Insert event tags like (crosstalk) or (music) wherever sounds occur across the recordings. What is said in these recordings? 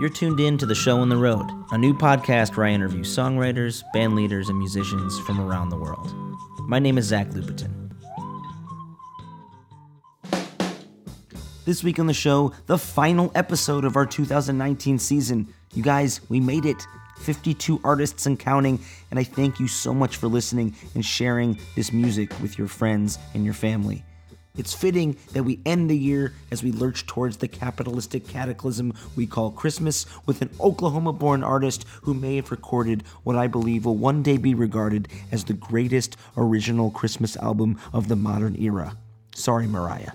You're tuned in to The Show on the Road, a new podcast where I interview songwriters, band leaders, and musicians from around the world. My name is Zach Lupetin. This week on the show, the final episode of our 2019 season. You guys, we made it. 52 artists and counting, and I thank you so much for listening and sharing this music with your friends and your family. It's fitting that we end the year as we lurch towards the capitalistic cataclysm we call Christmas with an Oklahoma born artist who may have recorded what I believe will one day be regarded as the greatest original Christmas album of the modern era. Sorry, Mariah.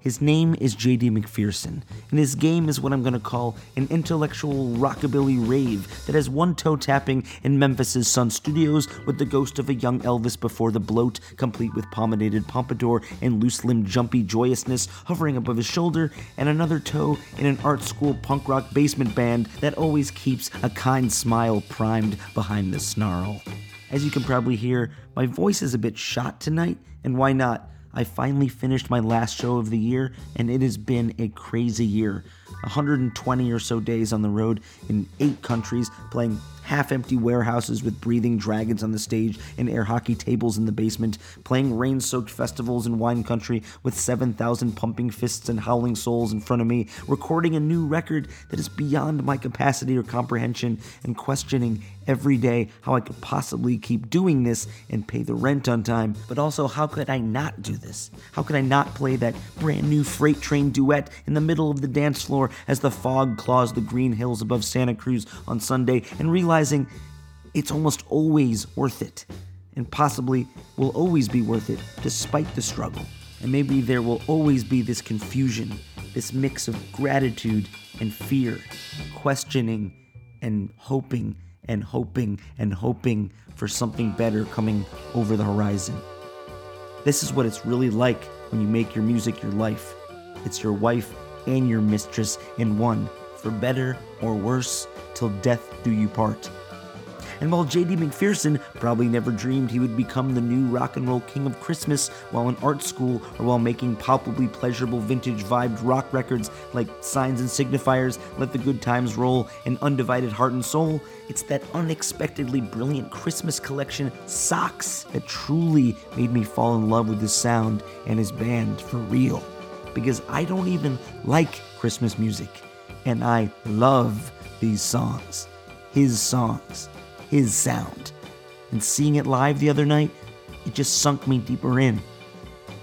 His name is JD McPherson, and his game is what I'm going to call an intellectual rockabilly rave that has one toe tapping in Memphis's Sun Studios with the ghost of a young Elvis before the bloat, complete with pomaded pompadour and loose limbed jumpy joyousness hovering above his shoulder, and another toe in an art school punk rock basement band that always keeps a kind smile primed behind the snarl. As you can probably hear, my voice is a bit shot tonight, and why not? I finally finished my last show of the year, and it has been a crazy year. 120 or so days on the road in eight countries, playing half empty warehouses with breathing dragons on the stage and air hockey tables in the basement, playing rain soaked festivals in wine country with 7,000 pumping fists and howling souls in front of me, recording a new record that is beyond my capacity or comprehension, and questioning every day how I could possibly keep doing this and pay the rent on time, but also how could I not do this? How could I not play that brand new freight train duet in the middle of the dance floor as the fog claws the green hills above Santa Cruz on Sunday and realize realizing it's almost always worth it, and possibly will always be worth it despite the struggle. And maybe there will always be this confusion, this mix of gratitude and fear, questioning and hoping and hoping and hoping for something better coming over the horizon. This is what it's really like when you make your music your life. It's your wife and your mistress in one, for better or worse, till death do you part. And while J.D. McPherson probably never dreamed he would become the new rock and roll king of Christmas while in art school or while making palpably pleasurable vintage vibed rock records like Signs and Signifiers, Let the Good Times Roll, and Undivided Heart and Soul, it's that unexpectedly brilliant Christmas collection, Socks, that truly made me fall in love with his sound and his band for real. Because I don't even like Christmas music, and I love these songs. His songs his sound. And seeing it live the other night, it just sunk me deeper in.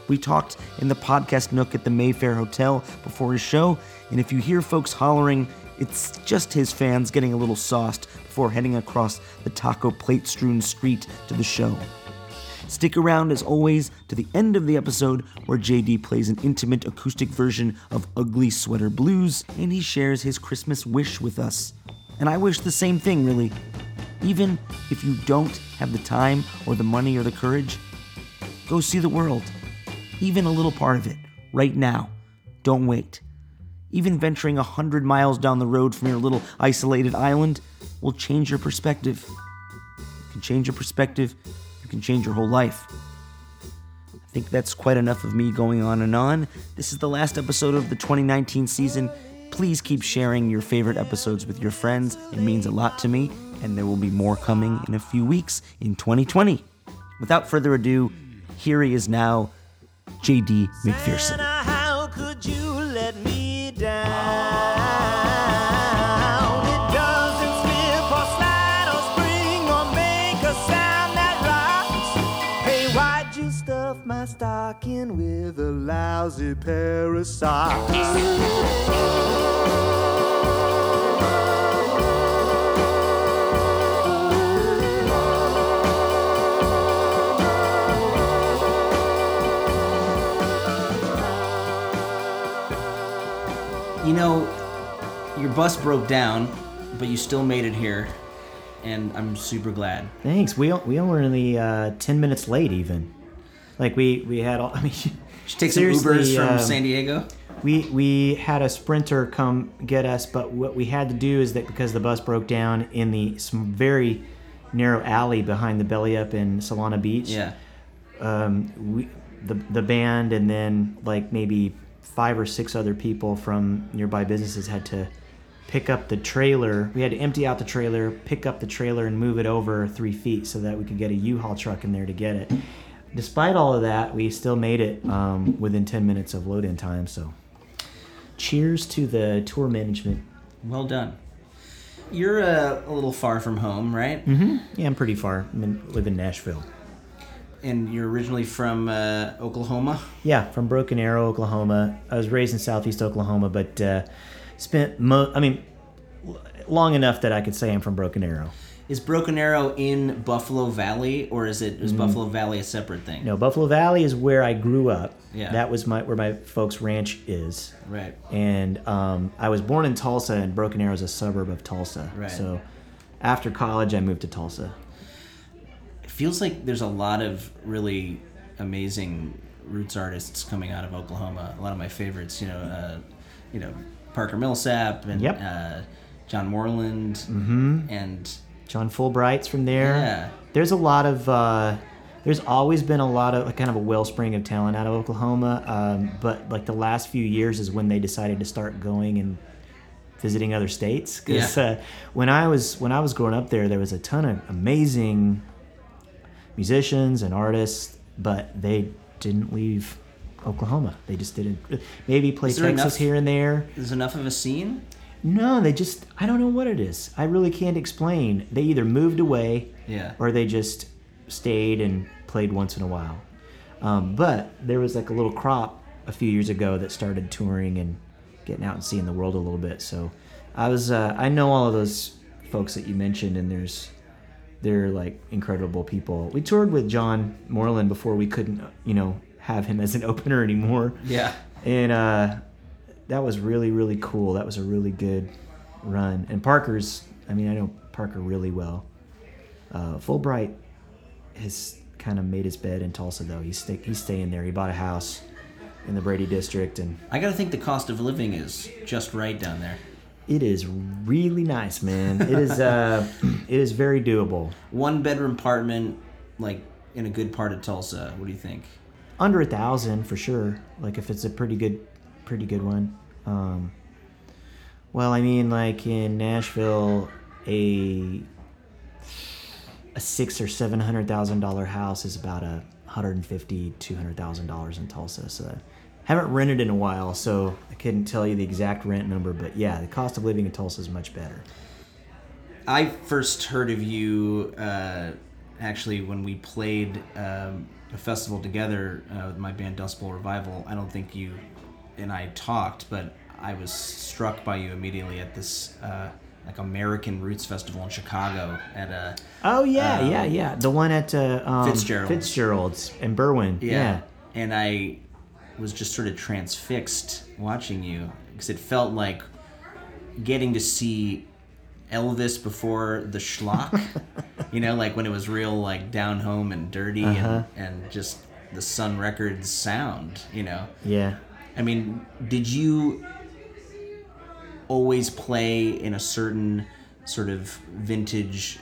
We talked in the podcast nook at the Mayfair Hotel before his show, and if you hear folks hollering, it's just his fans getting a little sauced before heading across the taco plate strewn street to the show. Stick around as always to the end of the episode where JD plays an intimate acoustic version of Ugly Sweater Blues and he shares his Christmas wish with us. And I wish the same thing, really even if you don't have the time or the money or the courage, go see the world. Even a little part of it, right now. Don't wait. Even venturing a hundred miles down the road from your little isolated island will change your perspective. You can change your perspective, you can change your whole life. I think that's quite enough of me going on and on. This is the last episode of the 2019 season. Please keep sharing your favorite episodes with your friends. It means a lot to me and there will be more coming in a few weeks in 2020. Without further ado, here he is now, JD McPherson. stocking with a lousy pair of socks. Know, your bus broke down, but you still made it here, and I'm super glad. Thanks. We we were only uh, ten minutes late, even. Like we we had all. (laughs) I mean, she takes some Ubers from uh, San Diego. We we had a sprinter come get us, but what we had to do is that because the bus broke down in the very narrow alley behind the belly up in Solana Beach. Yeah. Um, we the the band and then like maybe five or six other people from nearby businesses had to pick up the trailer. We had to empty out the trailer, pick up the trailer, and move it over three feet so that we could get a U-Haul truck in there to get it. Despite all of that, we still made it um, within 10 minutes of load-in time. So, cheers to the tour management. Well done. You're uh, a little far from home, right? Mm-hmm. Yeah, I'm pretty far. I live in Nashville. And you're originally from uh, Oklahoma. Yeah, from Broken Arrow, Oklahoma. I was raised in Southeast Oklahoma, but uh, spent mo- I mean, l- long enough that I could say I'm from Broken Arrow. Is Broken Arrow in Buffalo Valley, or is it is Buffalo Valley a separate thing? No, Buffalo Valley is where I grew up. Yeah. That was my where my folks' ranch is. Right. And um, I was born in Tulsa, and Broken Arrow is a suburb of Tulsa. Right. So, after college, I moved to Tulsa. Feels like there's a lot of really amazing roots artists coming out of Oklahoma. A lot of my favorites, you know, uh, you know, Parker Millsap and Yep. uh, John Moreland, mm-hmm. and John Fullbright's from there. Yeah. There's a lot of. Uh, there's always been a lot of kind of a wellspring of talent out of Oklahoma, um, but like the last few years is when they decided to start going and visiting other states. Because Yeah. uh, when I was when I was growing up there, there was a ton of amazing musicians and artists, but they didn't leave Oklahoma. They just didn't. Maybe play Texas enough- here and there. there's enough of a scene. No, they just I don't know what it is. I really can't explain. They either moved away Yeah. or they just stayed and played once in a while. Um, but there was like a little crop a few years ago that started touring and getting out and seeing the world a little bit. So I was uh, I know all of those folks that you mentioned, and there's they're like incredible people. We toured with John Moreland before we couldn't you know have him as an (laughs) opener anymore Yeah. and uh, that was really really cool. That was a really good run. And Parker's, I mean, I know Parker really well. Uh, Fullbright has kind of made his bed in Tulsa though. He's stay, he's staying there. He bought a house in the Brady district, and I gotta think the cost of living is just right down there. It is really nice, man. It is uh, (laughs) it is very doable. One bedroom apartment, like in a good part of Tulsa. What do you think? under a thousand for sure. Like if it's a pretty good, pretty good one. Um, well, I mean, like in Nashville, a a six or seven hundred thousand dollar house is about a hundred and fifty, two hundred thousand dollars in Tulsa. So haven't rented in a while, so I couldn't tell you the exact rent number. But yeah, the cost of living in Tulsa is much better. I first heard of you uh, actually when we played um, a festival together uh, with my band Dust Bowl Revival. I don't think you and I talked, but I was struck by you immediately at this uh, like American Roots Festival in Chicago at a Oh yeah, Um, yeah, yeah. The one at uh, um, Fitzgerald's. Fitzgerald's in Berwyn. yeah. And I was just sort of transfixed watching you because it felt like getting to see Elvis before the schlock. (laughs) you know, like when it was real like down home and dirty Uh-huh. and, and just the Sun Records sound, you know. Yeah. I mean, did you always play in a certain sort of vintage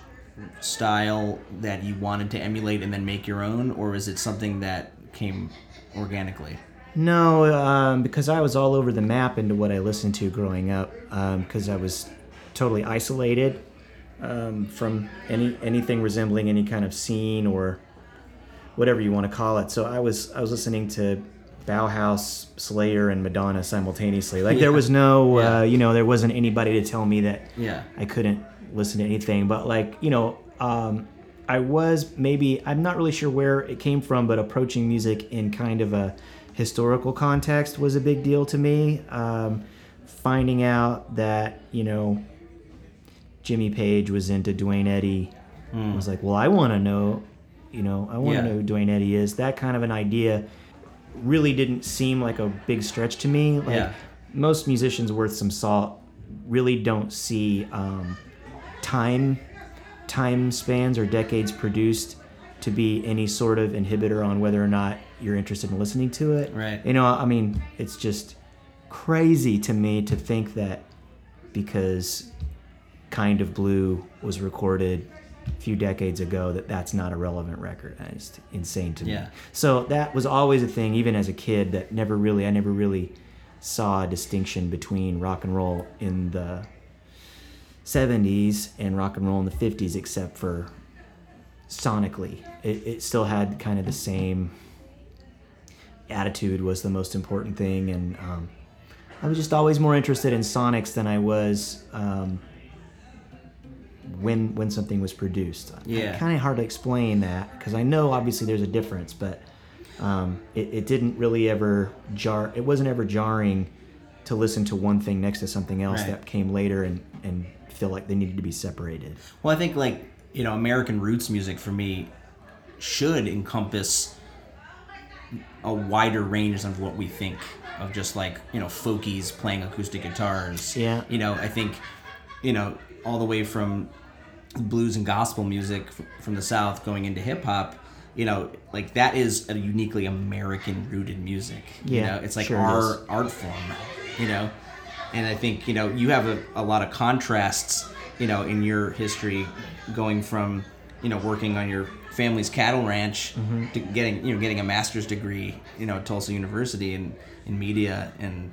style that you wanted to emulate and then make your own, or was it something that came organically? No, um, because I was all over the map into what I listened to growing up. Because I was totally isolated um, from any anything resembling any kind of scene or whatever you want to call it. So I was I was listening to Bauhaus, Slayer, and Madonna simultaneously. Like there was no, Yeah. uh, you know, there wasn't anybody to tell me that Yeah. I couldn't listen to anything. But like, you know, um, I was maybe I'm not really sure where it came from, but approaching music in kind of a historical context was a big deal to me. Um, finding out that you know Jimmy Page was into Duane Eddy I was like, well, I want to know, you know, I want to. Yeah. know who Duane Eddy is. That kind of an idea really didn't seem like a big stretch to me. Like Yeah. most musicians worth some salt really don't see um, time time spans or decades produced to be any sort of inhibitor on whether or not you're interested in listening to it. Right. You know, I mean, it's just crazy to me to think that because Kind of Blue was recorded a few decades ago that that's not a relevant record. It's insane to me. Yeah. So that was always a thing, even as a kid, that never really, I never really saw a distinction between rock and roll in the 70s and rock and roll in the 50s, except for sonically. It, it still had kind of the same attitude was the most important thing, and um, I was just always more interested in sonics than I was um, when when something was produced. Yeah. kind of hard to explain that because I know obviously there's a difference, but um, it, it didn't really ever jar. It wasn't ever jarring to listen to one thing next to something else Right. that came later and and feel like they needed to be separated. Well, I think like you know, American roots music for me should encompass a wider range of what we think of just like you know folkies playing acoustic guitars. Yeah. You know, I think you know all the way from blues and gospel music from the South going into hip hop. You know, like that is a uniquely American rooted music. You Yeah, know, it's like sure our is. art form. You know, and I think you know you have a, a lot of contrasts. You know, in your history, going from you know working on your family's cattle ranch Mm-hmm. to getting you know getting a master's degree. You know, at Tulsa University in in media and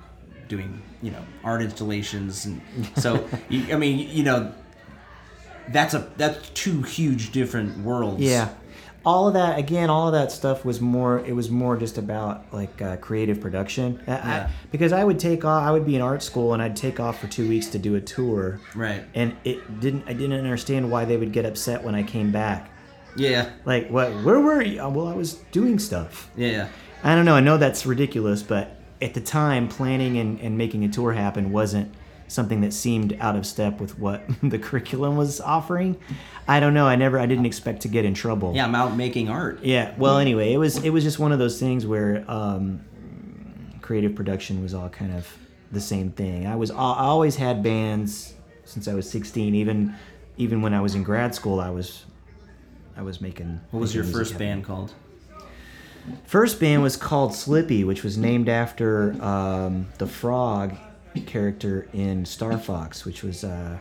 doing you know art installations and so (laughs) you, I mean you know that's a that's two huge different worlds. Yeah. All of that again, all of that stuff was more. It was more just about like uh, creative production. I- I- because I would take off. I would be in art school and I'd take off for two weeks to do a tour. Right. And it didn't. I didn't understand why they would get upset when I came back. Yeah. Like, what? Where were you? Well, I was doing stuff. Yeah. I don't know. I know that's ridiculous, but at the time, planning and, and making a tour happen wasn't something that seemed out of step with what (laughs) the curriculum was offering. I don't know. I never. I didn't expect to get in trouble. Yeah. I'm out making art. Yeah. Well, anyway, it was it was just one of those things where um, creative production was all kind of the same thing. I was I always had bands since I was 16. Even even when I was in grad school, I was I was making. What was your first band called? First band was called Slippy, which was named after um, the frog character in Star Fox, which was uh,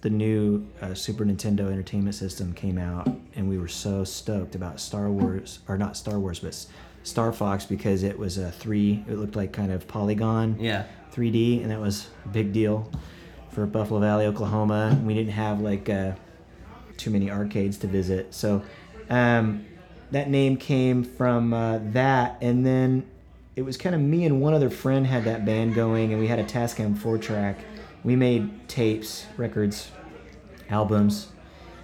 the new uh, Super Nintendo Entertainment System came out, and we were so stoked about Star Wars, or not Star Wars, but Star Fox because it was a three. It looked like kind of polygon. Yeah. 3D, and that was a big deal for Buffalo Valley, Oklahoma. We didn't have like uh, too many arcades to visit, so um, that name came from uh, that. And then it was kind of me and one other friend had that band going, and we had a Tascam four track. We made tapes, records, albums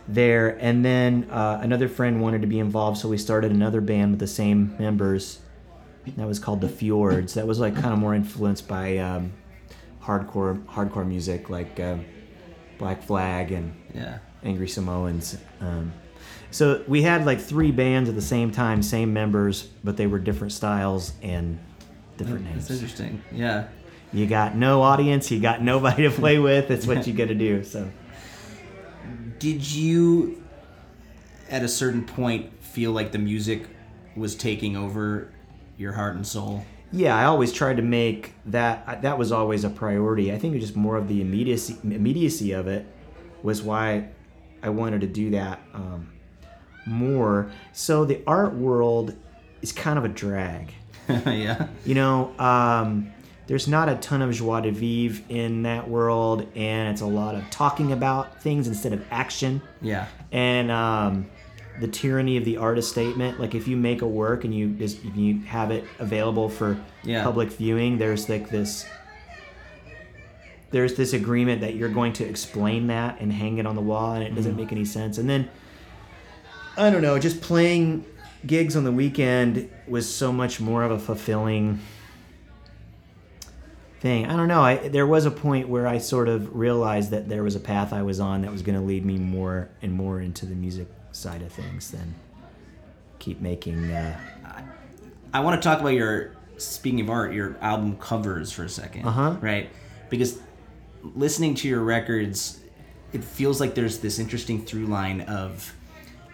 there, and then uh, another friend wanted to be involved, so we started another band with the same members. That was called the Fjords. That was like kind of more influenced by um, hardcore hardcore music, like uh, Black Flag and Yeah. Angry Samoans. Um, so we had like three bands at the same time, same members, but they were different styles and different That's names. That's interesting. Yeah. You got no audience, you got nobody to play with. It's what you got to do. So Did you, at a certain point, feel like the music was taking over your heart and soul? yeah, I always tried to make that. That was always a priority. I think it was just more of the immediacy immediacy of it was why I wanted to do that um, more. So the art world is kind of a drag. (laughs) yeah. You know, um, there's not a ton of joie de vivre in that world, and it's a lot of talking about things instead of action. Yeah. And um, the tyranny of the artist statement, like if you make a work and you just if you have it available for Yeah. public viewing, there's like this. There's this agreement that you're going to explain that and hang it on the wall, and it doesn't make any sense. And then I don't know, just playing gigs on the weekend was so much more of a fulfilling thing. I don't know. I there was a point where I sort of realized that there was a path I was on that was going to lead me more and more into the music side of things than keep making. Uh, I want to talk about your speaking of art, your album covers for a 2nd Uh-huh. Right? Because listening to your records, it feels like there's this interesting through line of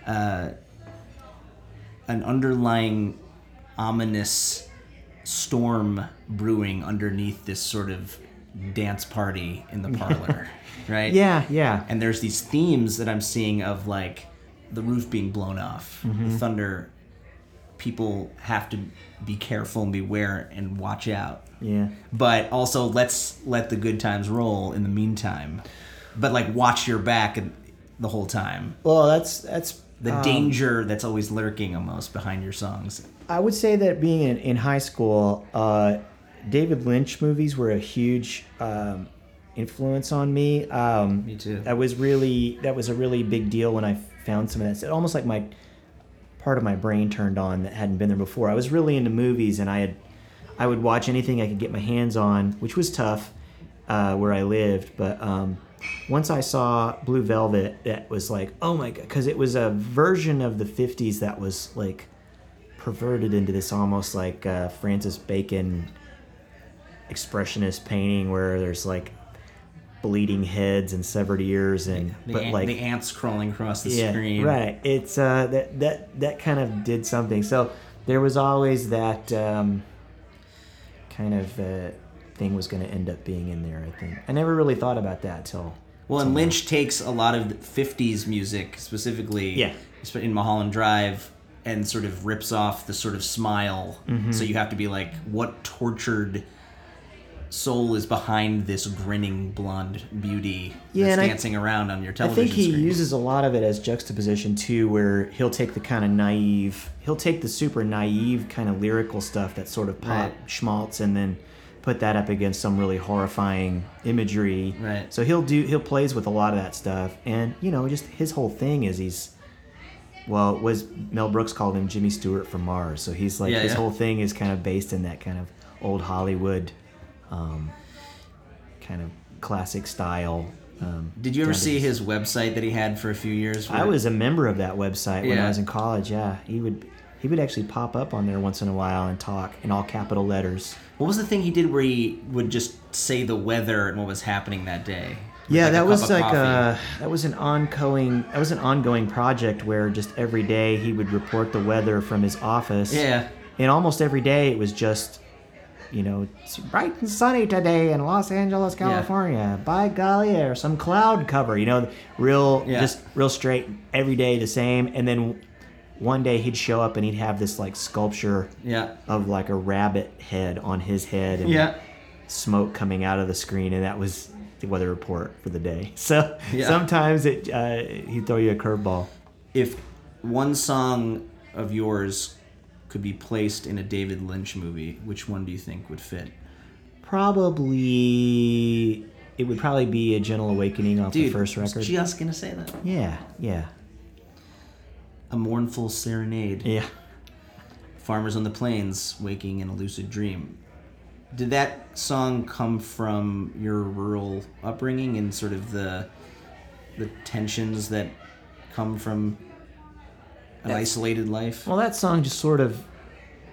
uh, an underlying ominous storm brewing underneath this sort of dance party in the (laughs) parlor, right? yeah, yeah, and there's these themes that I'm seeing of like the roof being blown off, the thunder. People have to be careful and beware and watch out. yeah. But also, let's let the good times roll in the meantime. but like watch your back and- the whole time. Well, that's that's The um, danger that's always lurking almost behind your songs. I would say that being in, in high school, uh, David Lynch movies were a huge um, influence on me. Um, Me too. That was really that was a really big deal when I found some of that. It's almost like my part of my brain turned on that hadn't been there before. I was really into movies, and I had I would watch anything I could get my hands on, which was tough uh, where I lived. But um, once I saw Blue Velvet, that was like, oh my god, because it was a version of the '50s that was like perverted into this almost like uh, Francis Bacon expressionist painting where there's like bleeding heads and severed ears and The, but like the ants crawling across the yeah, screen. right. It's uh, that that that kind of did something. So there was always that um, kind of uh, thing was going to end up being in there. I think I never really thought about that till Well, and Lynch takes a lot of 50s music, specifically Yeah. in Mulholland Drive, and sort of rips off the sort of smile. Mm-hmm. So you have to be like, what tortured soul is behind this grinning blonde beauty Yeah, that's and I- dancing around on your television. I think he screen? uses a lot of it as juxtaposition too, where he'll take the kind of naive, he'll take the super naive kind of lyrical stuff that sort of pop Right. schmaltz, and then put that up against some really horrifying imagery. Right. So he'll do he'll plays with a lot of that stuff, and you know, just his whole thing is he's. Well, was Mel Brooks called him Jimmy Stewart from Mars, so he's like Yeah, his yeah. whole thing is kind of based in that kind of old Hollywood, um, kind of classic style. Um, Did you ever see his website that he had for a few years? I was a member of that website when I was in college. Yeah, he would he would actually pop up on there once in a while and talk in all capital letters. What was the thing he did where he would just say the weather and what was happening that day? Yeah, like, that was like a uh, that was an ongoing that was an ongoing project where just every day he would report the weather from his office. Yeah. and almost every day it was just. You know, it's bright and sunny today in Los Angeles, California. Yeah. By golly, or some cloud cover. You know, real, Yeah. just real straight every day the same. And then one day he'd show up and he'd have this like sculpture Yeah. of like a rabbit head on his head and Yeah. smoke coming out of the screen and that was the weather report for the day (laughs) so Yeah. sometimes it uh, he'd throw you a curveball if one song of yours could be placed in a David Lynch movie, which one do you think would fit? probably it would probably be a gentle awakening off Dude, the first record just gonna say that. yeah yeah A mournful serenade. yeah Farmers on the plains, waking in a lucid dream. Did that song come from your rural upbringing and sort of the the tensions that come from an That's- isolated life? well that song just sort of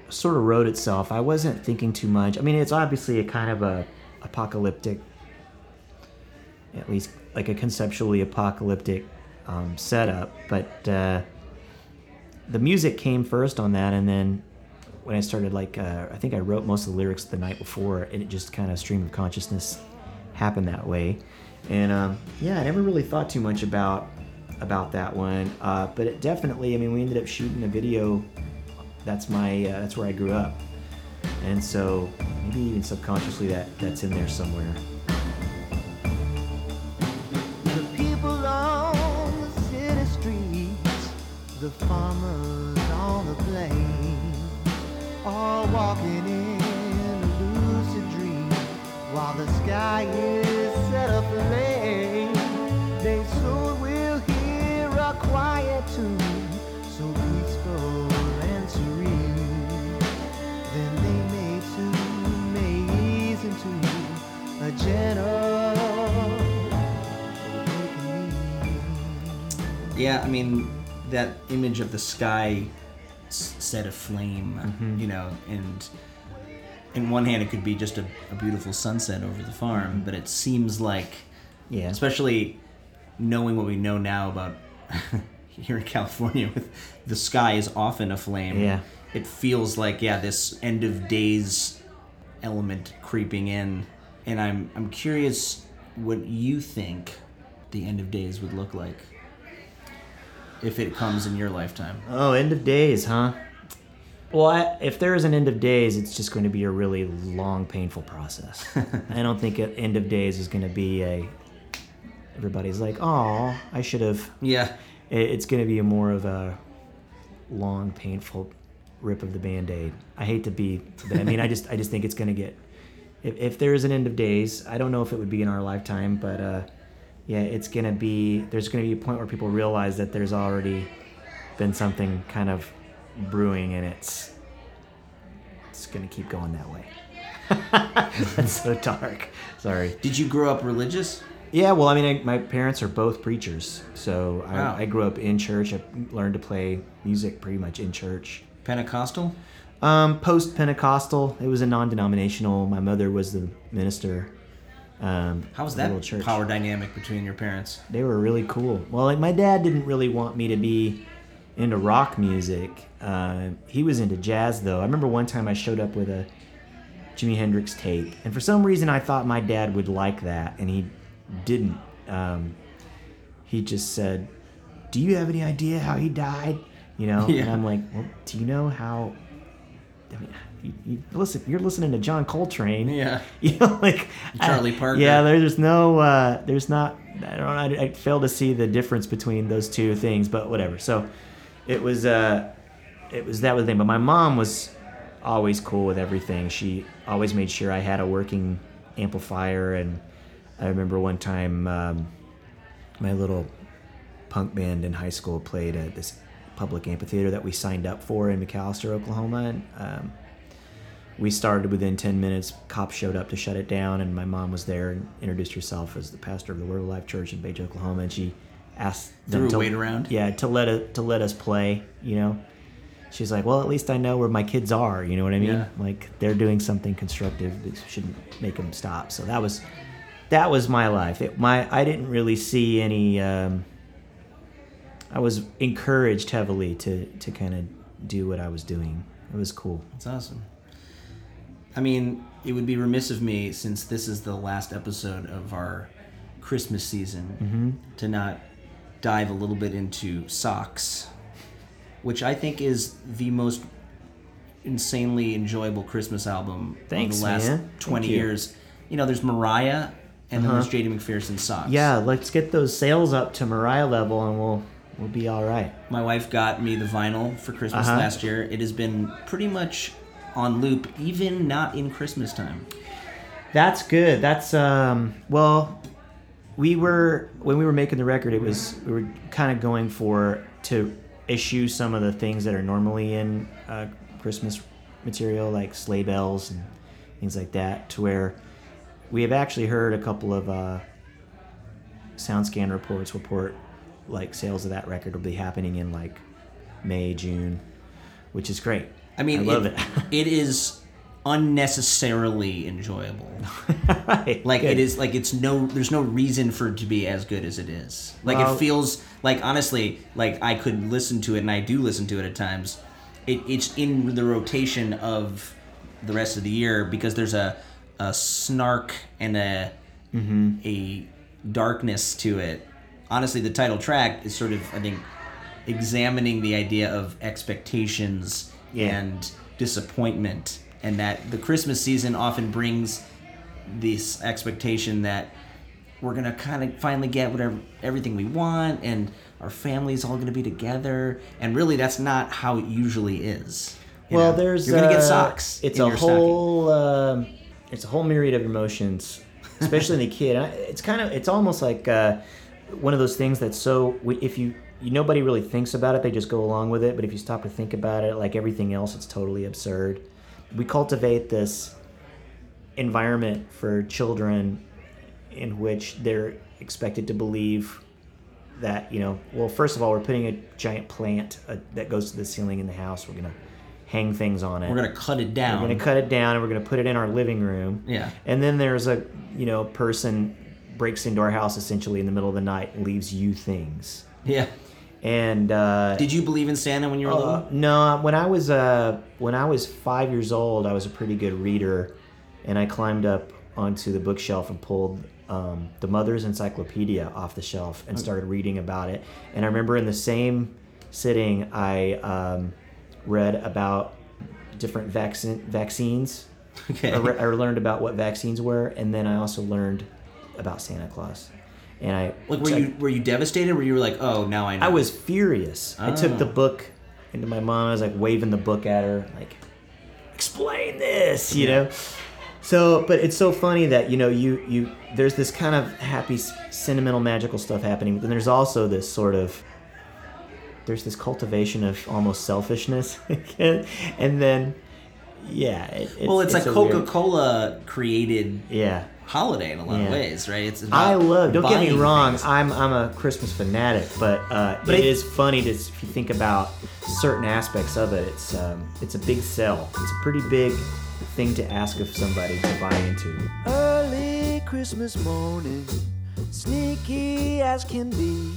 sort of wrote itself i wasn't thinking too much i mean it's obviously a kind of a apocalyptic at least like a conceptually apocalyptic um, setup but uh, the music came first on that and then when i started like uh, i think i wrote most of the lyrics the night before and it just kind of stream of consciousness happened that way. And um, yeah i never really thought too much about about that one uh, but it definitely i mean we ended up shooting a video that's my uh, that's where i grew up. And so maybe even subconsciously that that's in there somewhere the farmers on the plain, all walking in a lucid dream while the sky is set aflame. They soon will hear a quiet tune, so peaceful and serene. Then they may too maze into a gentle. Yeah, I mean that image of the sky s- set aflame, Mm-hmm. you know, and in one hand it could be just a, a beautiful sunset over the farm, but it seems like, yeah especially knowing what we know now about (laughs) here in California, with the sky is often aflame. Yeah. it feels like yeah, this end of days element creeping in, and I'm I'm curious what you think the end of days would look like if it comes in your lifetime. Oh, end of days, huh? Well, I, if there is an end of days, it's just going to be a really long, painful process. (laughs) I don't think an end of days is going to be a everybody's like, "Oh, I should have." Yeah. It- It's going to be a more of a long, painful rip of the band-aid. I hate to be, I mean, I just, I just think it's going to get. If, if there is an end of days, I don't know if it would be in our lifetime, but uh, yeah, it's going to be. There's going to be a point where people realize that there's already been something kind of brewing, and it's it's going to keep going that way. (laughs) That's so dark. Sorry. Did you grow up religious? Yeah, well, I mean, I, my parents are both preachers, so I, Wow. I grew up in church. I learned to play music pretty much in church. Pentecostal? Um, Post Pentecostal, it was a non-denominational. My mother was the minister. Um, How was that power dynamic between your parents? They were really cool. Well, like my dad didn't really want me to be into rock music. Uh, he was into jazz, though. I remember one time I showed up with a Jimi Hendrix tape, and for some reason I thought my dad would like that, and he didn't. Um, he just said, "Do you have any idea how he died?" You know, (laughs) and I'm like, "Well, do you know how?" I mean, you, you listen. You're listening to John Coltrane. Yeah. (laughs) You know, like Charlie I- Parker. Yeah, there's no, uh, there's not. I don't. I, I fail to see the difference between those two things, but whatever. So, it was, uh, it was that was the thing. But my mom was always cool with everything. She always made sure I had a working amplifier, and I remember one time um, my little punk band in high school played at this public amphitheater that we signed up for in McAlester, Oklahoma. And, um, we started within 10 minutes. Cops showed up to shut it down, and my mom was there and introduced herself as the pastor of the Word of Life Church in Page, Oklahoma. And she asked them to wait around? Yeah, to let it, to let us play. You know, she's like, "Well, at least I know where my kids are." You know what I mean? Yeah. Like they're doing something constructive. It shouldn't make them stop. So that was that was my life. It, my I didn't really see any. Um, I was encouraged heavily to to kind of do what I was doing. It was cool. That's awesome. I mean, it would be remiss of me, since this is the last episode of our Christmas season, to not dive a little bit into Socks, which I think is the most insanely enjoyable Christmas album Thanks, of the last man. 20 Thank you. years. You know, there's Mariah, and Uh-huh. there's JD McPherson Socks. Yeah, let's get those sales up to Mariah level, and we'll we'll be all right. My wife got me the vinyl for Christmas Uh-huh. last year. It has been pretty much on loop, even not in Christmas time. That's good. That's um. Well, we were when we were making the record. It was we were kind of going for to issue some of the things that are normally in uh, Christmas material, like sleigh bells and things like that, to where we have actually heard a couple of uh, SoundScan reports report like sales of that record will be happening in like May, June, which is great. I mean, I love it. it (laughs) is unnecessarily enjoyable. (laughs) right. Like good. it is like it's no there's no reason for it to be as good as it is. Like Well- it feels like honestly like I could listen to it and I do listen to it at times. It, it's in the rotation of the rest of the year because there's a a snark and a Mm-hmm. a darkness to it. Honestly, the title track is sort of I think examining the idea of expectations Yeah. and disappointment and that the christmas season often brings this expectation that we're gonna kind of finally get whatever everything we want and our family's all gonna be together and really that's not how it usually is you well, know? there's you're gonna get uh, socks It's a whole um, it's a whole myriad of emotions, especially in the (laughs) kid. It's kind of it's almost like uh, one of those things that's so if you nobody really thinks about it, they just go along with it. But if you stop to think about it, like everything else, it's totally absurd. We cultivate this environment for children in which they're expected to believe that you know well first of all we're putting a giant plant uh, that goes to the ceiling in the house we're gonna hang things on it we're gonna cut it down we're gonna cut it down and we're gonna put it in our living room Yeah. and then there's a you know person breaks into our house essentially in the middle of the night and leaves you things yeah and uh did you believe in santa when you were uh, little no, when I was uh, when I was five years old, I was a pretty good reader, and I climbed up onto the bookshelf and pulled um, the Mother's Encyclopedia off the shelf and started reading about it. And I remember in the same sitting, I um, read about different vaccine vaccines. okay I, re- I learned about what vaccines were, and then I also learned about Santa Claus. And I Like, were you were you devastated? Were you like, oh, now I know? I was furious. I took the Oh. book into my mom. I was like waving the book at her, like, explain this, you know. So, but it's so funny that you know you you there's this kind of happy, sentimental, magical stuff happening, but then there's also this sort of there's this cultivation of almost selfishness, (laughs) and then yeah, it, it's, Well, it's, like Coca Cola created Yeah. Holiday in a lot Yeah. of ways, right? It's I love. Don't get me wrong. things. I'm I'm a Christmas fanatic, but uh, But it I- is funny to if you think about certain aspects of it. It's um, it's a big sell. It's a pretty big thing to ask of somebody to buy into. Early Christmas morning, sneaky as can be.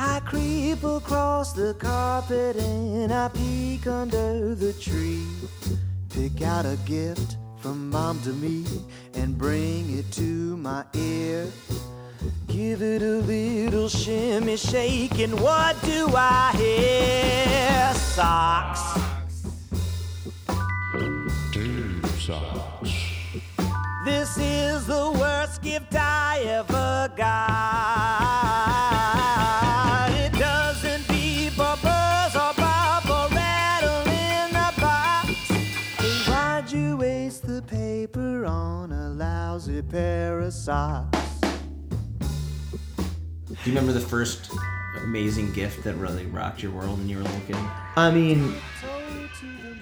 I creep across the carpet and I peek under the tree. Pick out a gift from mom to me and bring it to my ear. Give it a little shimmy shake, and what do I hear? Socks. This is the worst gift I ever got. Pair of socks? Do you remember the first amazing gift that really rocked your world when you were a little kid? I mean,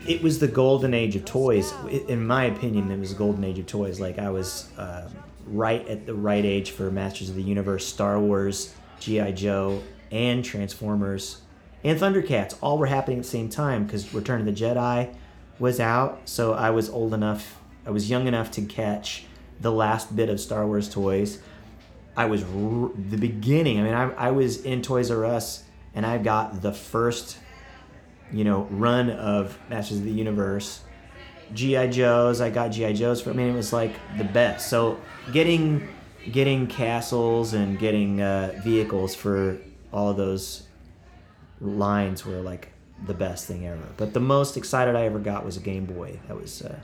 it was the golden age of toys. In my opinion, it was the golden age of toys. Like I was uh, right at the right age for Masters of the Universe, Star Wars, GI Joe, and Transformers, and Thundercats. All were happening at the same time because Return of the Jedi was out. So I was old enough, I was young enough to catch the last bit of Star Wars toys. I was r- the beginning. I mean, I, I was in Toys R Us, and I got the first you know, run of Masters of the Universe. GI Joes, I got GI Joes for. I mean, it was like the best. So getting getting castles and getting uh, vehicles for all those lines were like the best thing ever. But the most excited I ever got was a Game Boy. That was uh,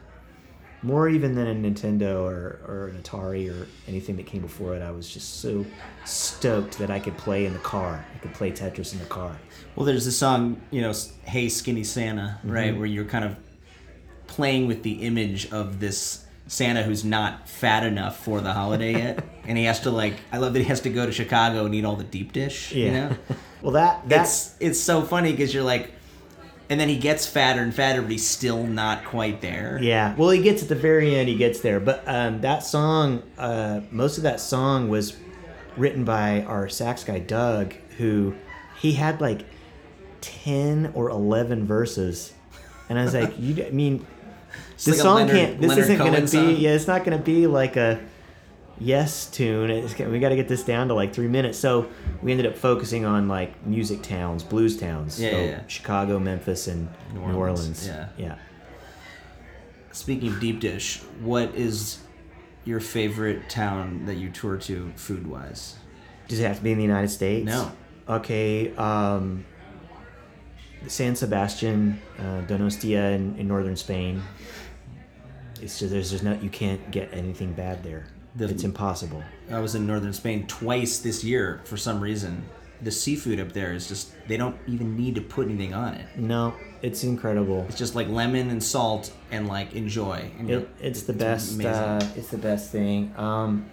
more even than a Nintendo or, or an Atari or anything that came before it. I was just so stoked that I could play in the car. I could play Tetris in the car. Well, there's the song, you know, "Hey Skinny Santa," Mm-hmm. right, where you're kind of playing with the image of this Santa who's not fat enough for the holiday yet, (laughs) and he has to like. I love that he has to go to Chicago and eat all the deep dish. You know, (laughs) Well, that that's it's it's so funny because you're like, and then he gets fatter and fatter, but he's still not quite there. yeah. Well, he gets at the very end. He gets there, but um, that song, uh, most of that song was written by our sax guy Doug, who he had like ten or eleven verses, and I was like, (laughs) you, I mean, It's this like song Leonard- can't. This Leonard isn't gonna be. song. Yeah, it's not gonna be like a yes tune. It's, we got to get this down to like three minutes. So we ended up focusing on like music towns, blues towns. Yeah, so yeah, yeah. Chicago, Memphis, and New New Orleans, Orleans. yeah. yeah. Speaking of deep dish, what is your favorite town that you tour to food wise? Does it have to be in the United States? No. Okay. Um, San Sebastian, uh, Donostia in, in northern Spain. It's just there's just no you can't get anything bad there. The- it's impossible. I was in northern Spain twice this year for some reason. The seafood up there is just they don't even need to put anything on it. No, it's incredible. It's just like lemon and salt and like enjoy. And It, it's the best. Uh, it's the best thing. Um,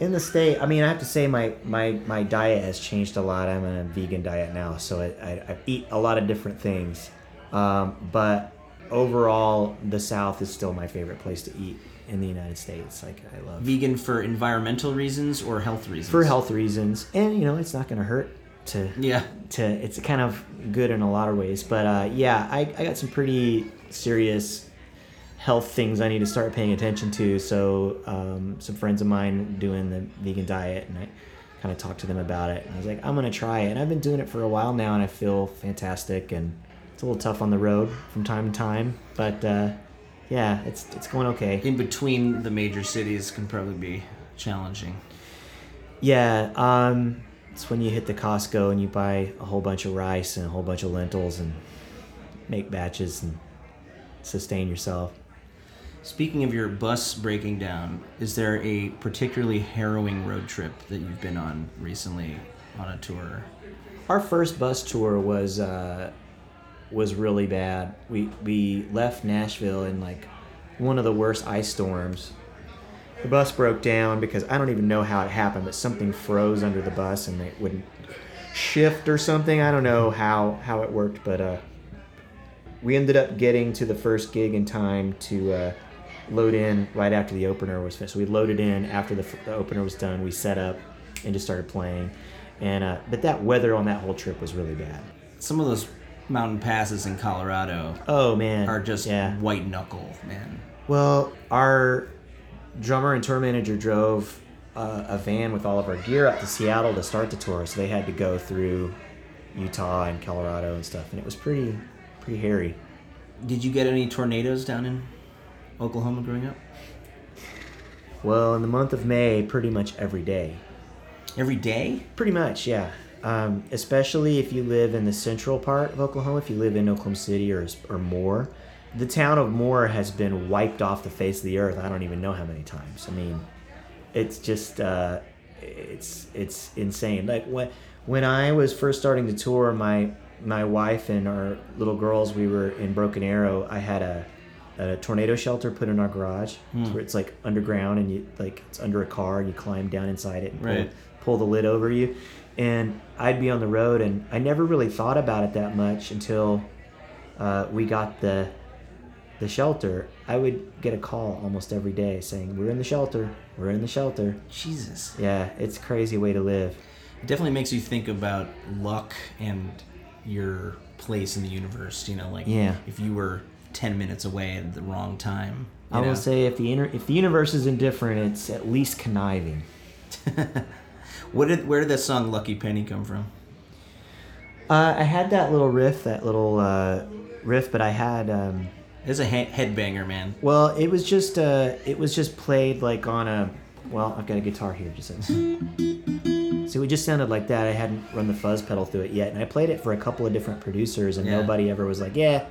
in the state, I mean, I have to say my, my, my diet has changed a lot. I'm on a vegan diet now, so I, I, I eat a lot of different things. Um, but overall, the South is still my favorite place to eat in the United States. Like I love Vegan for environmental reasons or health reasons? for health reasons, and you know, it's not going to hurt to Yeah. to it's kind of good in a lot of ways but uh, yeah I, I got some pretty serious health things i need to start paying attention to so um, some friends of mine doing the vegan diet and i kind of talked to them about it and i was like i'm gonna try it and i've been doing it for a while now and i feel fantastic and it's a little tough on the road from time to time but uh, yeah it's it's going okay In between the major cities can probably be challenging. Yeah, um, it's when you hit the Costco and you buy a whole bunch of rice and a whole bunch of lentils and make batches and sustain yourself. Speaking of your bus breaking down, is there a particularly harrowing road trip that you've been on recently on a tour? Our first bus tour was uh, was really bad. We we left Nashville in like one of the worst ice storms. The bus broke down because I don't even know how it happened, but something froze under the bus and it wouldn't shift or something. I don't know how how it worked, but uh, we ended up getting to the first gig in time to uh, load in right after the opener was finished. So we loaded in after the, the opener was done. We set up and just started playing. And uh, but that weather on that whole trip was really bad. Some of those mountain passes in Colorado Oh man, are just yeah. white knuckle, man. Well, our drummer and tour manager drove uh, a van with all of our gear up to Seattle to start the tour, so they had to go through Utah and Colorado and stuff, and it was pretty pretty hairy. Did you get any tornadoes down in Oklahoma growing up? Well, in the month of May, pretty much every day. Every day? Pretty much, yeah. Um, especially if you live in the central part of Oklahoma, if you live in Oklahoma City or or Moore, the town of Moore has been wiped off the face of the earth. I don't even know how many times. I mean, it's just uh, it's it's insane. Like when when I was first starting to tour, my my wife and our little girls, we were in Broken Arrow. I had a a tornado shelter put in our garage where it's like underground and you like it's under a car and you climb down inside it and pull, Right. pull the lid over you and i'd be on the road and i never really thought about it that much until uh, we got the the shelter i would get a call almost every day saying we're in the shelter we're in the shelter Jesus. yeah it's a crazy way to live It definitely makes you think about luck and your place in the universe. You know, like Yeah. if you were ten minutes away at the wrong time. i know? will say if the inter- if the universe is indifferent it's at least conniving (laughs) What did where did that song "Lucky Penny" come from? uh, i had that little riff that little uh, riff but i had um, It's a he- headbanger, man. Well, it was just uh, it was just played like on a. Well, I've got a guitar here. Just so it just sounded like that. I hadn't run the fuzz pedal through it yet, and I played it for a couple of different producers, and Yeah. nobody ever was like, "Yeah."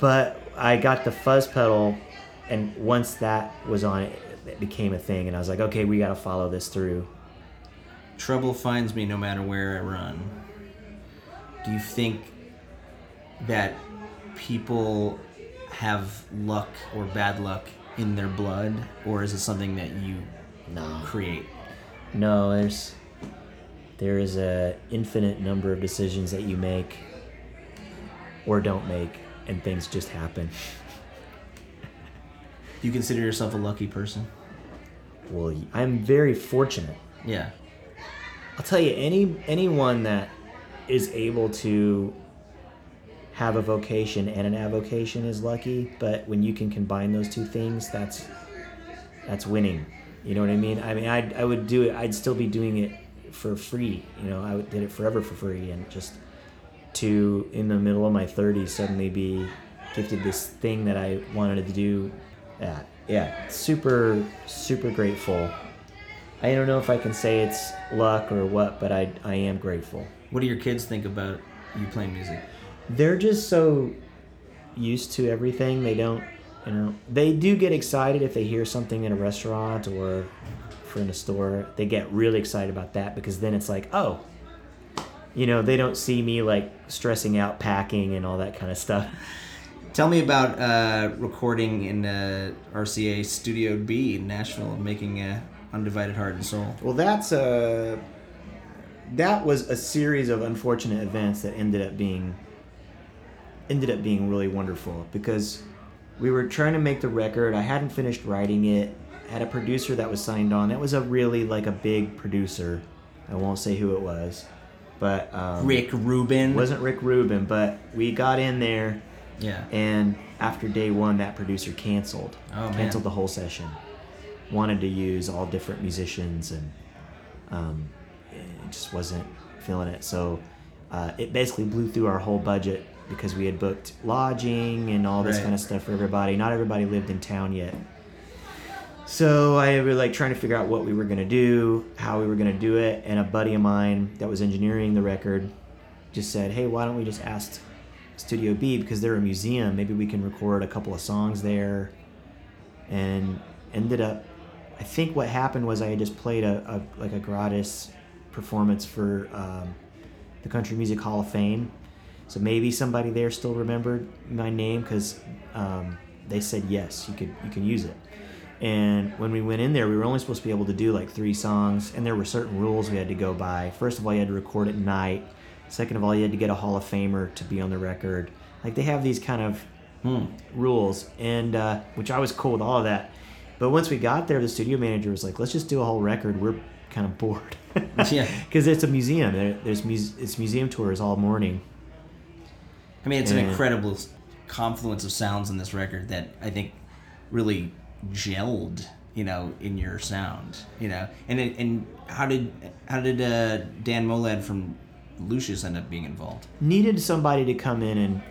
But I got the fuzz pedal, and once that was on it, it became a thing, and I was like, "Okay, we got to follow this through." Trouble finds me no matter where I run. Do you think that people have luck or bad luck in their blood, or is it something that you No. create? No, there's there is a infinite number of decisions that you make or don't make, and things just happen. You consider yourself a lucky person? Well, I'm very fortunate. Yeah. I'll tell you, any anyone that is able to have a vocation and an avocation is lucky. But when you can combine those two things, that's that's winning. You know what I mean? I mean, I I would do it. I'd still be doing it for free. You know, I did it forever for free, and just to in the middle of my 30s suddenly be gifted this thing that I wanted to do. Yeah, yeah, super super grateful. I don't know if I can say it's luck or what, but I I am grateful. What do your kids think about you playing music? They're just so used to everything. They don't, you know, they do get excited if they hear something in a restaurant or for in a store. They get really excited about that because then it's like, oh, you know, they don't see me like stressing out packing and all that kind of stuff. (laughs) Tell me about uh, recording in uh, RCA Studio B in Nashville, and making uh, Undivided Heart and Soul. Well, that's a that was a series of unfortunate events that ended up being ended up being really wonderful because we were trying to make the record. I hadn't finished writing it. Had a producer that was signed on. That was a really like a big producer. I won't say who it was, but um, Rick Rubin. wasn't Rick Rubin. But we got in there, Yeah. and after day one, that producer canceled. Oh, man. canceled the whole session. Wanted to use all different musicians, and um, it just wasn't feeling it. So uh, it basically blew through our whole budget because we had booked lodging and all this Right. kind of stuff for everybody. Not everybody lived in town yet. So I was like trying to figure out what we were gonna do, how we were gonna do it, and a buddy of mine that was engineering the record just said, "Hey, why don't we just ask Studio B because they're a museum? Maybe we can record a couple of songs there." and ended up. I think what happened was I had just played a, a like a gratis performance for um, the Country Music Hall of Fame. So maybe somebody there still remembered my name because um, they said yes, you could you can use it. And when we went in there, we were only supposed to be able to do like three songs, and there were certain rules we had to go by. First of all, you had to record at night. Second of all, you had to get a Hall of Famer to be on the record. Like they have these kind of rules, and uh, which I was cool with all of that. But once we got there, the studio manager was like, "Let's just do a whole record. We're kind of bored." (laughs) Yeah. (laughs) because it's a museum. There, there's muse- it's museum tours all morning. I mean, it's an incredible confluence of sounds in this record that I think really gelled, you know, in your sound, you know. And it, and how did how did uh, Dan Molad from Lucius end up being involved? needed somebody to come in and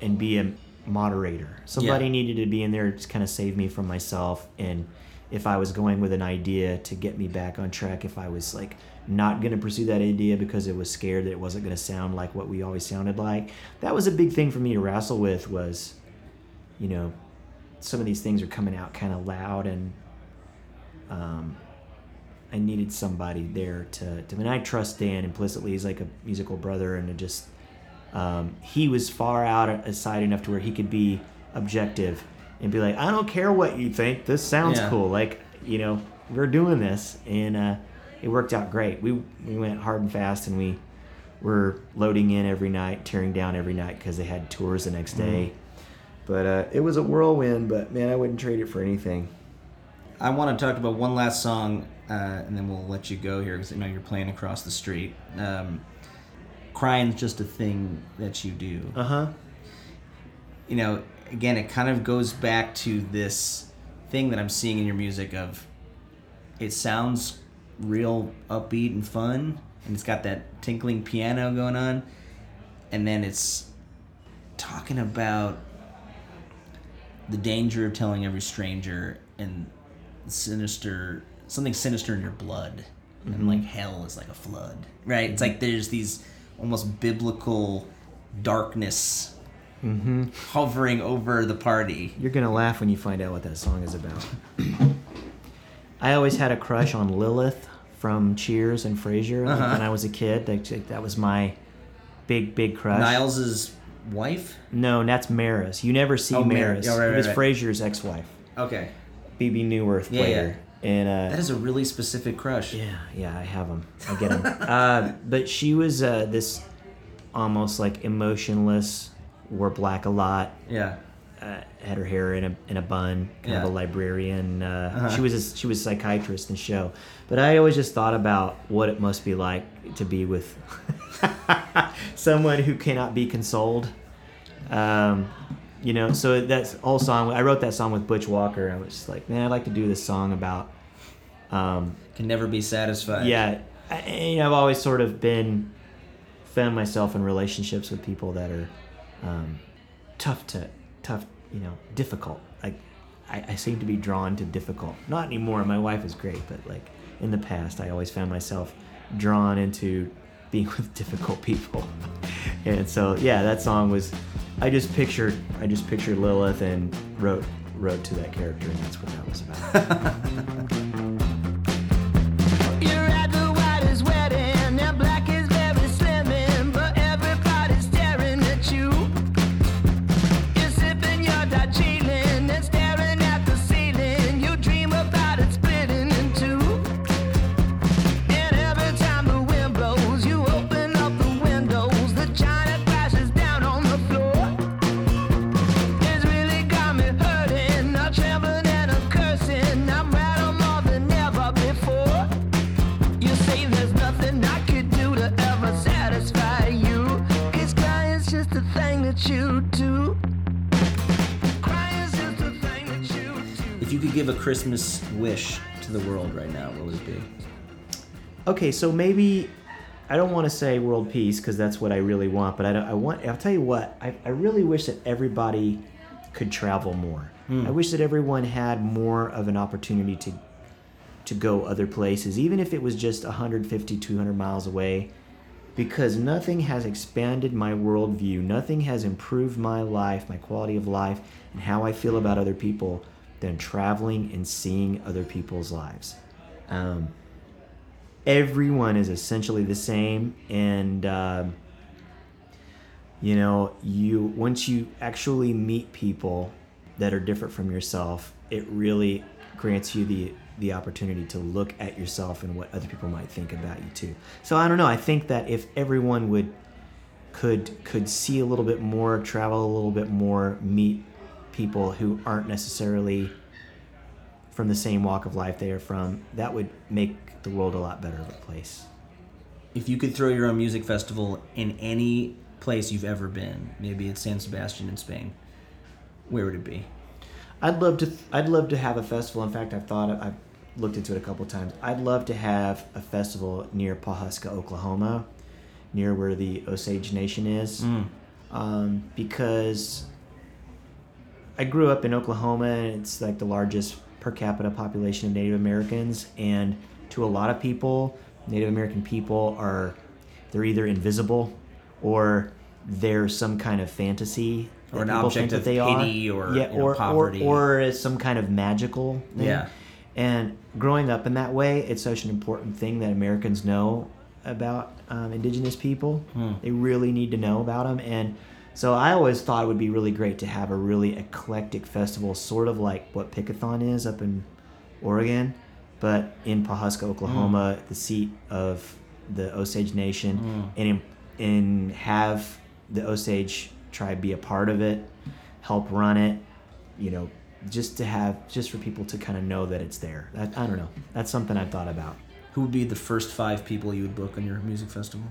and be a moderator. Somebody Yeah. needed to be in there to kind of save me from myself and if I was going with an idea to get me back on track, if I was like not going to pursue that idea because it was scared that it wasn't going to sound like what we always sounded like. That was a big thing for me to wrestle with was you know some of these things are coming out kind of loud and um I needed somebody there to, to I mean I trust Dan implicitly he's like a musical brother and it just um, he was far out aside enough to where he could be objective and be like I don't care what you think. This sounds Yeah. cool. Like you know we're doing this. And uh, it worked out great. We we went hard and fast and we were loading in every night tearing down every night because they had tours the next day. But uh, it was a whirlwind but man I wouldn't trade it for anything. I want to talk about one last song, uh, and then we'll let you go here because I know you're playing across the street. Um, Crying's just a thing that you do. uh-huh. You know, again, it kind of goes back to this thing that I'm seeing in your music of it sounds real upbeat and fun, and it's got that tinkling piano going on, and then it's talking about the danger of telling every stranger and sinister something sinister in your blood. And like hell is like a flood right? It's like there's these almost biblical darkness hovering over the party You're gonna laugh when you find out what that song is about. I always had a crush on Lilith from Cheers and Frasier Uh-huh. when I was a kid. That, that was my big, big crush. Niles's wife No, that's Maris. You never see Oh, Mar- Maris. yeah, right, it was right, right. Frasier's ex-wife. okay Bebe Neuwirth Yeah, played yeah. And uh, that is a really specific crush Yeah, yeah, I have them. I get them. (laughs) uh, but she was uh, this almost like emotionless, wore black a lot, yeah uh, had her hair in a in a bun, kind of a librarian. Uh, Uh-huh. She was a, she was a psychiatrist in the show, but I always just thought about what it must be like to be with (laughs) someone who cannot be consoled. Um, you know, so that's whole song, I wrote that song with Butch Walker. I was just like, man, I'd like to do this song about. Um, can never be satisfied yeah, I, and, you know, I've always sort of been found myself in relationships with people that are um, tough to tough, you know, difficult. Like I, I seem to be drawn to difficult. Not anymore. My wife is great, but like in the past, I always found myself drawn into being (laughs) with difficult people. (laughs) and so yeah, that song was. I just pictured I just pictured Lilith and wrote wrote to that character, and that's what that was about. (laughs) christmas wish to the world right now what would it be Okay, so maybe I don't want to say world peace because that's what I really want, but I, I want. I'll tell you what. I, I really wish that everybody could travel more. Hmm. I wish that everyone had more of an opportunity to to go other places, even if it was just 150, 200 miles away, because nothing has expanded my worldview. Nothing has improved my life, my quality of life, and how I feel about other people than traveling and seeing other people's lives. Um, everyone is essentially the same, and um, you know, you once you actually meet people that are different from yourself, it really grants you the the opportunity to look at yourself and what other people might think about you too. So I don't know. I think that if everyone would could could see a little bit more, travel a little bit more, meet people who aren't necessarily from the same walk of life they are from, that would make the world a lot better of a place. If you could throw your own music festival in any place you've ever been, maybe it's San Sebastian in Spain, where would it be? I'd love to. I'd love to have a festival. In fact, I've thought. I've looked into it a couple times. I'd love to have a festival near Pawhuska, Oklahoma, near where the Osage Nation is, Mm. um, because I grew up in Oklahoma, and it's like the largest per capita population of Native Americans, and to a lot of people, Native American people are they're either invisible or they're some kind of fantasy Or an people object think that of they are. pity or, yeah, or, poverty. or or some kind of magical thing. Yeah. And growing up in that way, it's such an important thing that Americans know about um, Indigenous people. Hmm. They really need to know about them. And so I always thought it would be really great to have a really eclectic festival, sort of like what Pickathon is up in Oregon, but in Pawhuska, Oklahoma, the seat of the Osage Nation, Mm. and in, and have the Osage tribe be a part of it, help run it, you know, just to have just for people to kind of know that it's there. That, I don't know. That's something I've thought about. Who would be the first five people you would book on your music festival?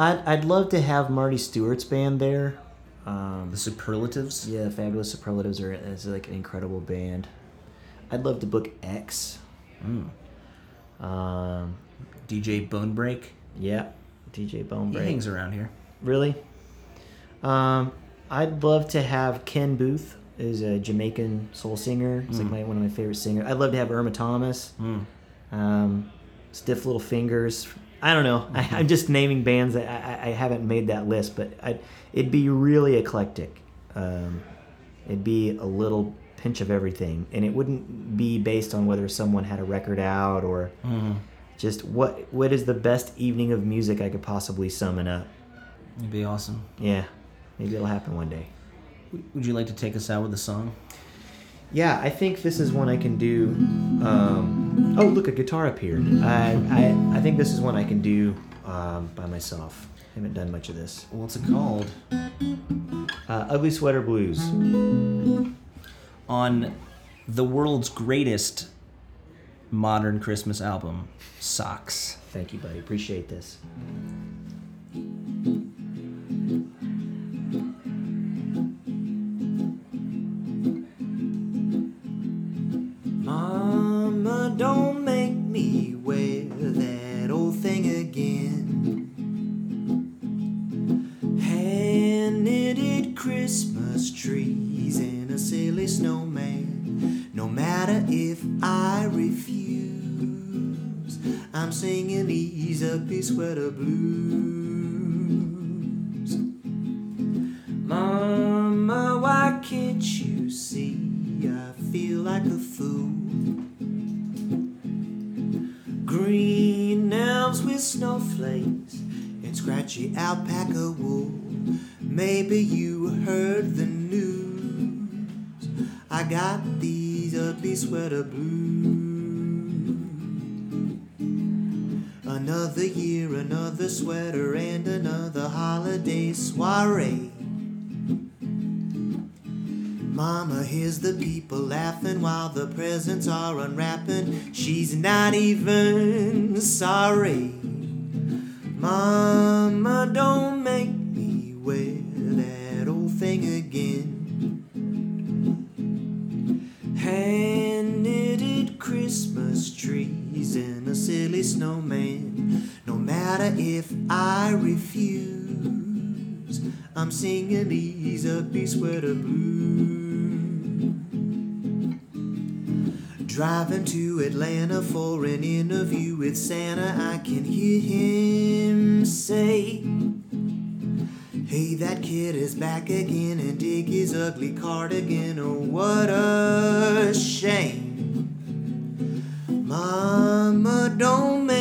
I'd, I'd love to have Marty Stuart's band there. Um, The Superlatives? yeah, Fabulous Superlatives are is like an incredible band. I'd love to book X. Mm. Um, DJ Bonebrake? yeah, DJ Bone He Break. hangs around here. Really? Um, I'd love to have Ken Boothe, is a Jamaican soul singer. He's Mm. like my, one of my favorite singers. I'd love to have Irma Thomas. Mm. Um, Stiff Little Fingers. I don't know. I, I'm just naming bands that I, I I haven't made that list, but I'd, it'd be really eclectic. Um, it'd be a little pinch of everything, and it wouldn't be based on whether someone had a record out or Mm. just what what is the best evening of music I could possibly summon up. It'd be awesome. Yeah, maybe it'll happen one day. Would you like to take us out with a song? Yeah, I think this is one I can do. Um, oh, look, a guitar appeared. I, I, I think this is one I can do um, by myself. I haven't done much of this. What's it called? Uh, Ugly Sweater Blues. On the world's greatest modern Christmas album, Socks. Thank you, buddy. Appreciate this. Ugly sweater blues. Another year, another sweater, and another holiday soiree. Mama hears the people laughing while the presents are unwrapping. She's not even sorry. Mama, don't make matter if I refuse, I'm singing these ugly sweater blues. Driving to Atlanta for an interview with Santa, I can hear him say, Hey that kid is back again and dig his ugly cardigan. Oh, what a shame. Mama, don't make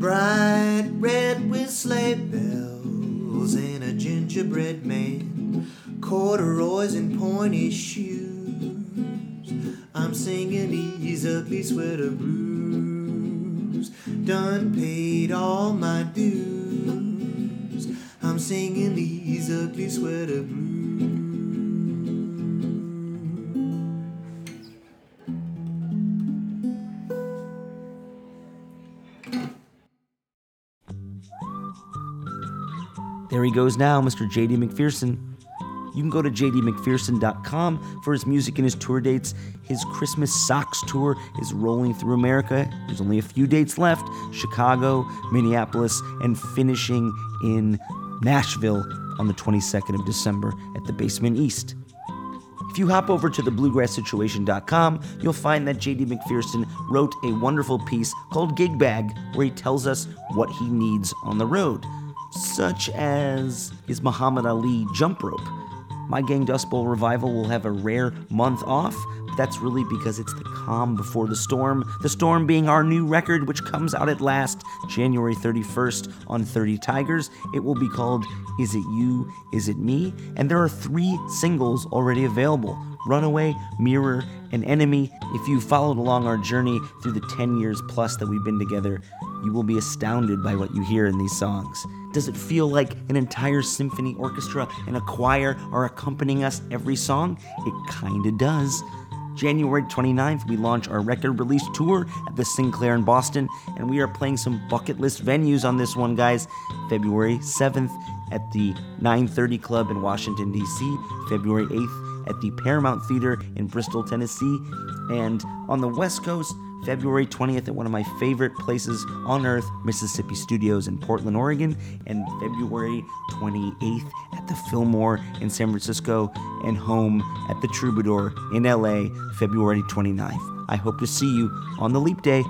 Bright red with sleigh bells and a gingerbread man, corduroys and pointy shoes. I'm singing these ugly sweater blues. Done paid all my dues. I'm singing these ugly sweater blues. There he goes now, Mr. JD McPherson. You can go to jdmcpherson.com for his music and his tour dates. His Christmas Socks tour is rolling through America. There's only a few dates left Chicago, Minneapolis, and finishing in Nashville on the 22nd of December at the Basement East. If you hop over to thebluegrasssituation.com, you'll find that JD McPherson wrote a wonderful piece called Gig Bag, where he tells us what he needs on the road, such as his Muhammad Ali jump rope. My Gang Dust Bowl revival will have a rare month off, but that's really because it's the calm before the storm. The storm being our new record, which comes out at last January 31st on 30 Tigers. It will be called Is It You? Is It Me? And there are three singles already available Runaway, Mirror, and Enemy. If you followed along our journey through the 10 years plus that we've been together, you will be astounded by what you hear in these songs. Does it feel like an entire symphony orchestra and a choir are accompanying us every song? It kinda does. January 29th, we launch our record release tour at the Sinclair in Boston, and we are playing some bucket list venues on this one, guys. February 7th at the 930 Club in Washington, D.C., February 8th at the Paramount Theater in Bristol, Tennessee, and on the West Coast, February 20th at one of my favorite places on earth, Mississippi Studios in Portland, Oregon, and February 28th at the Fillmore in San Francisco, and home at the Troubadour in LA, February 29th. I hope to see you on the Leap Day.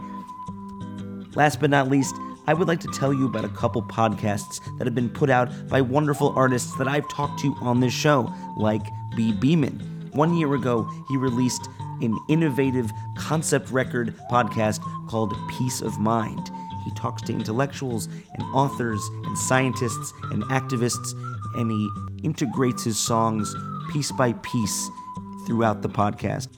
Last but not least, I would like to tell you about a couple podcasts that have been put out by wonderful artists that I've talked to on this show, like Bhi Bhiman. One year ago, he released an innovative concept record podcast called Peace of Mind. He talks to intellectuals and authors and scientists and activists, and he integrates his songs piece by piece throughout the podcast.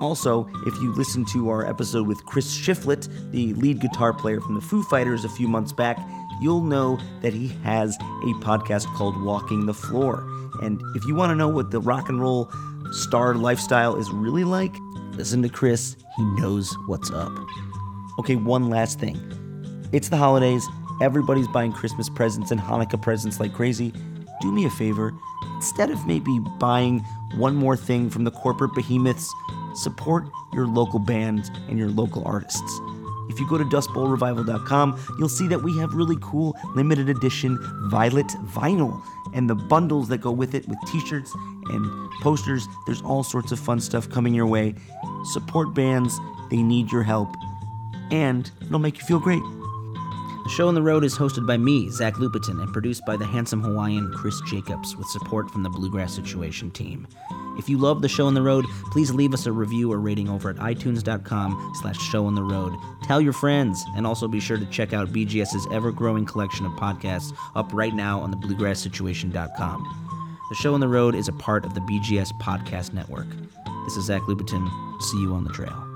Also, if you listen to our episode with Chris Shiflett, the lead guitar player from the Foo Fighters a few months back, you'll know that he has a podcast called Walking the Floor. And if you want to know what the rock and roll star lifestyle is really like, listen to Chris. He knows what's up. Okay, one last thing. It's the holidays. Everybody's buying Christmas presents and Hanukkah presents like crazy. Do me a favor. Instead of maybe buying one more thing from the corporate behemoths, support your local bands and your local artists. If you go to dustbowlrevival.com, you'll see that we have really cool limited edition violet vinyl and the bundles that go with it with t shirts and posters. There's all sorts of fun stuff coming your way. Support bands, they need your help, and it'll make you feel great. The show on the road is hosted by me, Zach Lupetin, and produced by the handsome Hawaiian Chris Jacobs with support from the Bluegrass Situation team. If you love the show on the road, please leave us a review or rating over at itunes.com slash show on the road. Tell your friends, and also be sure to check out BGS's ever-growing collection of podcasts up right now on the bluegrasssituation.com. The show on the road is a part of the BGS Podcast Network. This is Zach Lupetin. See you on the trail.